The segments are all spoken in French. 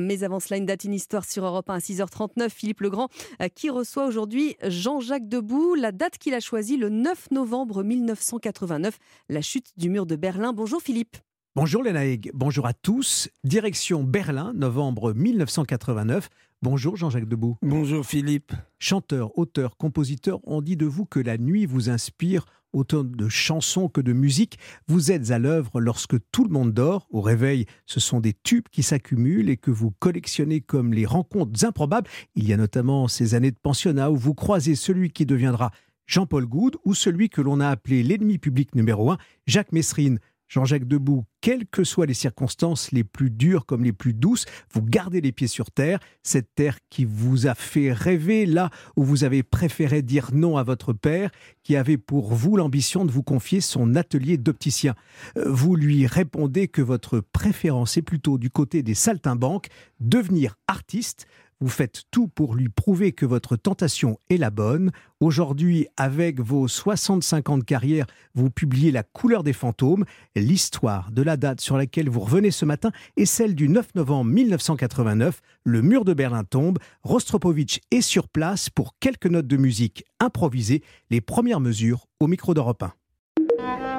Mais avant cela, une date, une histoire sur Europe 1 à 6h39. Philippe Legrand euh, qui reçoit aujourd'hui Jean-Jacques Debout. La date qu'il a choisie, le 9 novembre 1989, la chute du mur de Berlin. Bonjour Philippe. Bonjour Léna bonjour à tous. Direction Berlin, novembre 1989. Bonjour Jean-Jacques Debout. Bonjour Philippe. Chanteur, auteur, compositeur, on dit de vous que la nuit vous inspire autant de chansons que de musique. Vous êtes à l'œuvre lorsque tout le monde dort. Au réveil, ce sont des tubes qui s'accumulent et que vous collectionnez comme les rencontres improbables. Il y a notamment ces années de pensionnat où vous croisez celui qui deviendra Jean-Paul Goud ou celui que l'on a appelé l'ennemi public numéro un, Jacques Messrine. Jean-Jacques Debout, quelles que soient les circonstances les plus dures comme les plus douces, vous gardez les pieds sur terre, cette terre qui vous a fait rêver là où vous avez préféré dire non à votre père, qui avait pour vous l'ambition de vous confier son atelier d'opticien. Euh, vous lui répondez que votre préférence est plutôt du côté des saltimbanques, devenir artiste, vous faites tout pour lui prouver que votre tentation est la bonne. Aujourd'hui, avec vos 65 ans de carrière, vous publiez La couleur des fantômes. L'histoire de la date sur laquelle vous revenez ce matin est celle du 9 novembre 1989. Le mur de Berlin tombe. Rostropovitch est sur place pour quelques notes de musique improvisées. Les premières mesures au micro d'Europe 1.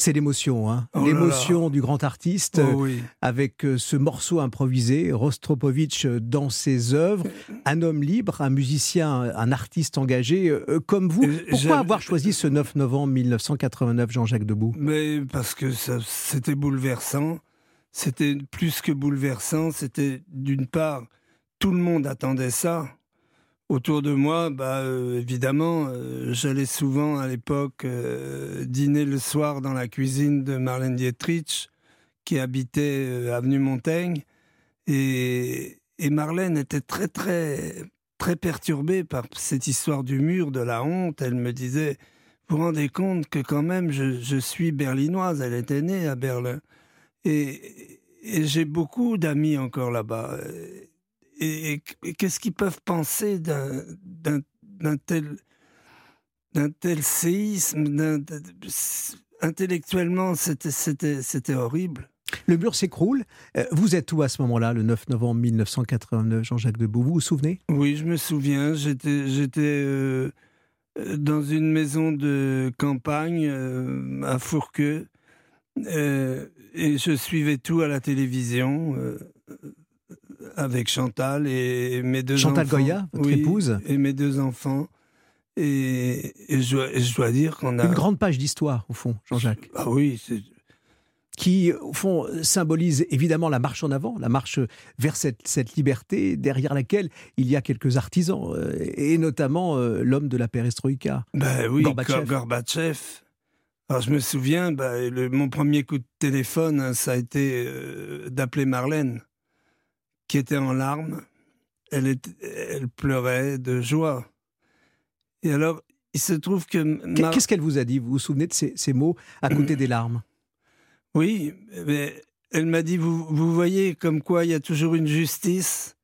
C'est l'émotion, hein oh l'émotion du grand artiste oh avec euh, ce morceau improvisé, Rostropovitch euh, dans ses œuvres, un homme libre, un musicien, un artiste engagé euh, comme vous. Pourquoi avoir choisi ce 9 novembre 1989, Jean-Jacques Debout? Mais parce que c'était bouleversant. C'était plus que bouleversant. C'était d'une part, tout le monde attendait ça. Autour de moi, bah, euh, évidemment, euh, j'allais souvent à l'époque euh, dîner le soir dans la cuisine de Marlène Dietrich, qui habitait avenue Montaigne. Et, Marlène était très, très, très perturbée par cette histoire du mur, de la honte. Elle me disait Vous vous rendez compte que quand même, je, suis berlinoise. Elle était née à Berlin. Et j'ai beaucoup d'amis encore là-bas et, qu'est-ce qu'ils peuvent penser d'un tel, tel séisme Intellectuellement, c'était horrible. Le mur s'écroule. Euh, vous êtes où à ce moment-là, le 9 novembre 1989, Jean-Jacques Debout? Vous vous souvenez? Oui, je me souviens. J'étais euh, dans une maison de campagne euh, à Fourqueux et je suivais tout à la télévision avec Chantal et mes deux Chantal enfants. Goya, votre épouse Et mes deux enfants. Et, je, dois dire qu'on a... Une grande page d'histoire, au fond, Jean-Jacques. Ah oui, qui, au fond, symbolise évidemment la marche en avant, la marche vers cette, cette liberté, derrière laquelle il y a quelques artisans, euh, et notamment euh, l'homme de la perestroïka. Ben oui, Gorbatchev. Alors je me souviens, bah, mon premier coup de téléphone, hein, ça a été euh, d'appeler Marlène qui était en larmes. Elle, elle pleurait de joie. Et alors, il se trouve que... Qu'est-ce qu'elle vous a dit? Vous vous souvenez de ces, mots à côté des larmes? Oui, mais elle m'a dit, vous, vous voyez comme quoi il y a toujours une justice.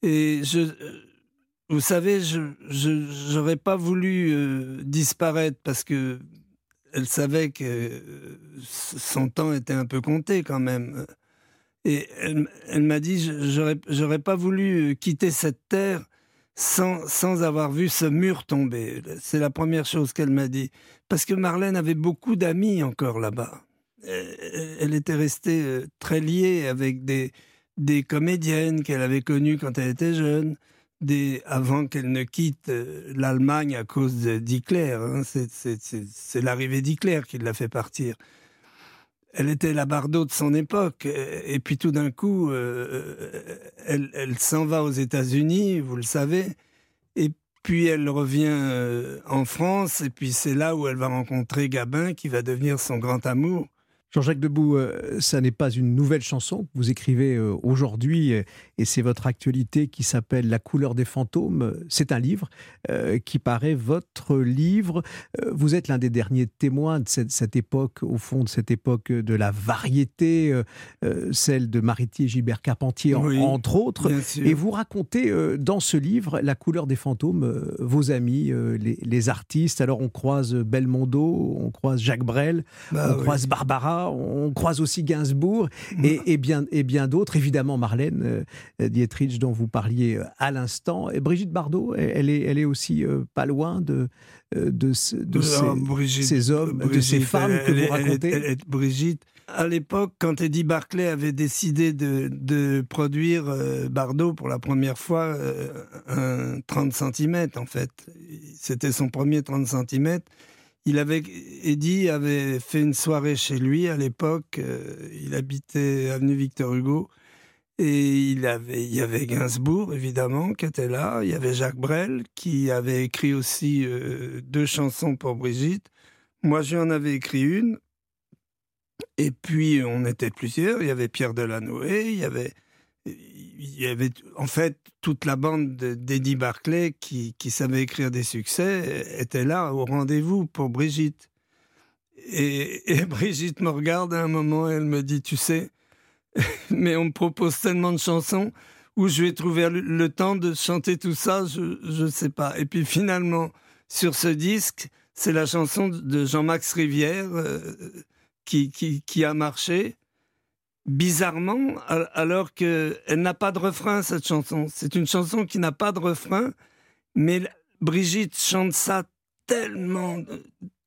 Et je, vous savez, je n'aurais pas voulu euh, disparaître parce que elle savait que son temps était un peu compté quand même. Et elle, m'a dit, j'aurais pas voulu euh, quitter cette terre sans, sans avoir vu ce mur tomber. C'est la première chose qu'elle m'a dit. Parce que Marlène avait beaucoup d'amis encore là-bas. Elle était restée euh, très liée avec des, des comédiennes qu'elle avait connues quand elle était jeune, des, avant qu'elle ne quitte euh, l'Allemagne à cause d'Hitler. Hein. C'est l'arrivée d'Hitler qui l'a fait partir elle était la Bardot de son époque. Et puis tout d'un coup, euh, elle, elle s'en va aux États-Unis, vous le savez. Et puis elle revient euh, en France. Et puis c'est là où elle va rencontrer Gabin, qui va devenir son grand amour. Jean-Jacques Debout, euh, ça n'est pas une nouvelle chanson que vous écrivez aujourd'hui et c'est votre actualité qui s'appelle La couleur des fantômes. C'est un livre qui paraît votre livre. vous êtes l'un des derniers témoins de cette, époque, au fond, de cette époque de la variété, celle de Mariti et Gilbert Carpentier, entre autres. Et vous racontez dans ce livre, La couleur des fantômes, vos amis, les, les, artistes. Alors on croise Belmondo, on croise Jacques Brel, bah on croise Barbara, on croise aussi Gainsbourg et, bien, et bien d'autres. Évidemment, Marlène euh, Dietrich, dont vous parliez euh, à l'instant. Et Brigitte Bardot, elle est, elle est aussi euh, pas loin de, de, de, ces, hommes, de ces femmes que vous racontez. Brigitte, à l'époque, quand Eddie Barclay avait décidé de, produire Bardot pour la première fois, un 30 cm en fait, c'était son premier 30 cm, il avait, Eddie avait fait une soirée chez lui à l'époque. Euh, il habitait avenue Victor Hugo. Et il, y avait Gainsbourg, évidemment, qui était là. Il y avait Jacques Brel, qui avait écrit aussi euh, deux chansons pour Brigitte. Moi, j'en avais écrit une. Et puis, on était plusieurs. Il y avait Pierre Delanoë, il y avait il y avait en fait toute la bande d'Eddie Barclay qui, qui, savait écrire des succès était là au rendez-vous pour Brigitte. Et, Brigitte me regarde à un moment et elle me dit, tu sais, mais on me propose tellement de chansons où je vais trouver le, temps de chanter tout ça, je ne sais pas. Et puis finalement, sur ce disque, c'est la chanson de Jean-Max Rivière euh, qui, qui, qui a marché bizarrement, alors qu'elle n'a pas de refrain, cette chanson. C'est une chanson qui n'a pas de refrain, mais Brigitte chante ça tellement,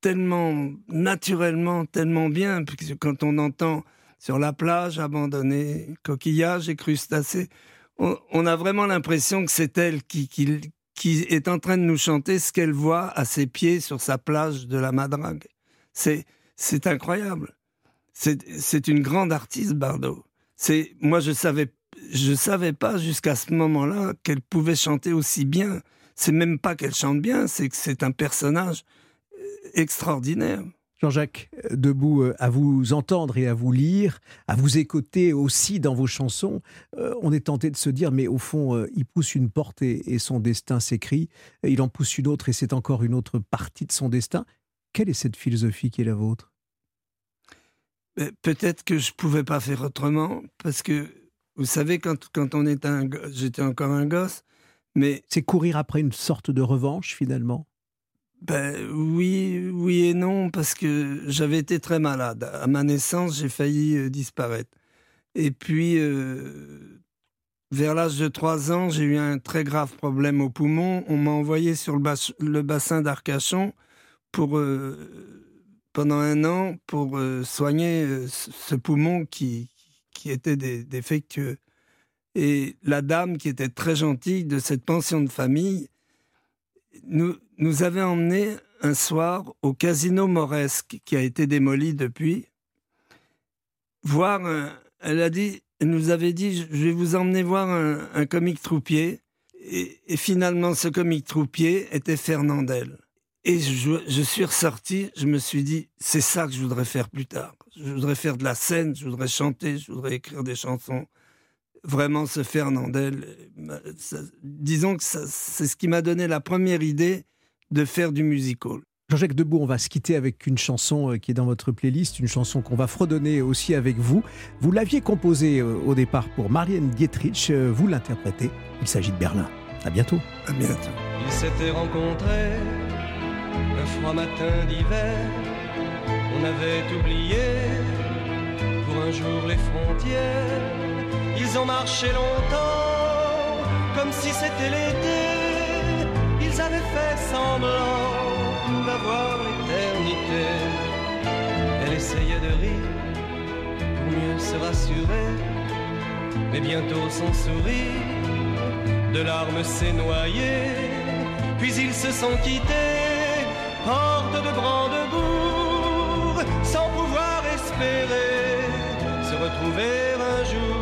tellement naturellement, tellement bien, que quand on entend sur la plage abandonnée, coquillages et crustacés, on, a vraiment l'impression que c'est elle qui, qui, est en train de nous chanter ce qu'elle voit à ses pieds sur sa plage de la Madrague. C'est, c'est incroyable. C'est une grande artiste, Bardot. C'est moi je savais je savais pas jusqu'à ce moment-là qu'elle pouvait chanter aussi bien. C'est même pas qu'elle chante bien, c'est que c'est un personnage euh, extraordinaire. Jean-Jacques, euh, debout euh, à vous entendre et à vous lire, à vous écouter aussi dans vos chansons, on est tenté de se dire, mais au fond, il pousse une porte et son destin s'écrit, il en pousse une autre et c'est encore une autre partie de son destin. Quelle est cette philosophie qui est la vôtre? Peut-être que je pouvais pas faire autrement parce que vous savez quand quand on est un j'étais encore un gosse mais c'est courir après une sorte de revanche finalement? Ben oui, oui et non parce que j'avais été très malade. À ma naissance, j'ai failli euh, disparaître. Et puis euh, vers l'âge de 3 ans, j'ai eu un très grave problème au poumon. On m'a envoyé sur le, bassin d'Arcachon pour euh, pendant un an pour soigner ce poumon qui était défectueux. Et la dame, qui était très gentille de cette pension de famille, nous, nous avait emmenés un soir au casino Moresque, qui a été démoli depuis, voir elle a dit, elle nous avait dit, je vais vous emmener voir un, comique troupier. Et, finalement, ce comique troupier était Fernandel. Et je, suis ressorti, je me suis dit, c'est ça que je voudrais faire plus tard. Je voudrais faire de la scène, je voudrais chanter, je voudrais écrire des chansons. Vraiment ce Fernandel. Disons que c'est ce qui m'a donné la première idée de faire du musical. Jean-Jacques Debout, on va se quitter avec une chanson euh, qui est dans votre playlist, une chanson qu'on va fredonner aussi avec vous. Vous l'aviez composée euh, au départ pour Marianne Dietrich, euh, vous l'interprétez. Il s'agit de Berlin. À bientôt. À bientôt. Ils s'étaient rencontrés un froid matin d'hiver, on avait oublié un jour les frontières. Ils ont marché longtemps, comme si c'était l'été. Ils avaient fait semblant d'avoir l'éternité. Elle essayait de rire pour mieux se rassurer, mais bientôt son sourire de larmes s'est noyé. Puis ils se sont quittés hors de Brandebourg, sans pouvoir espérer retrouver un jour.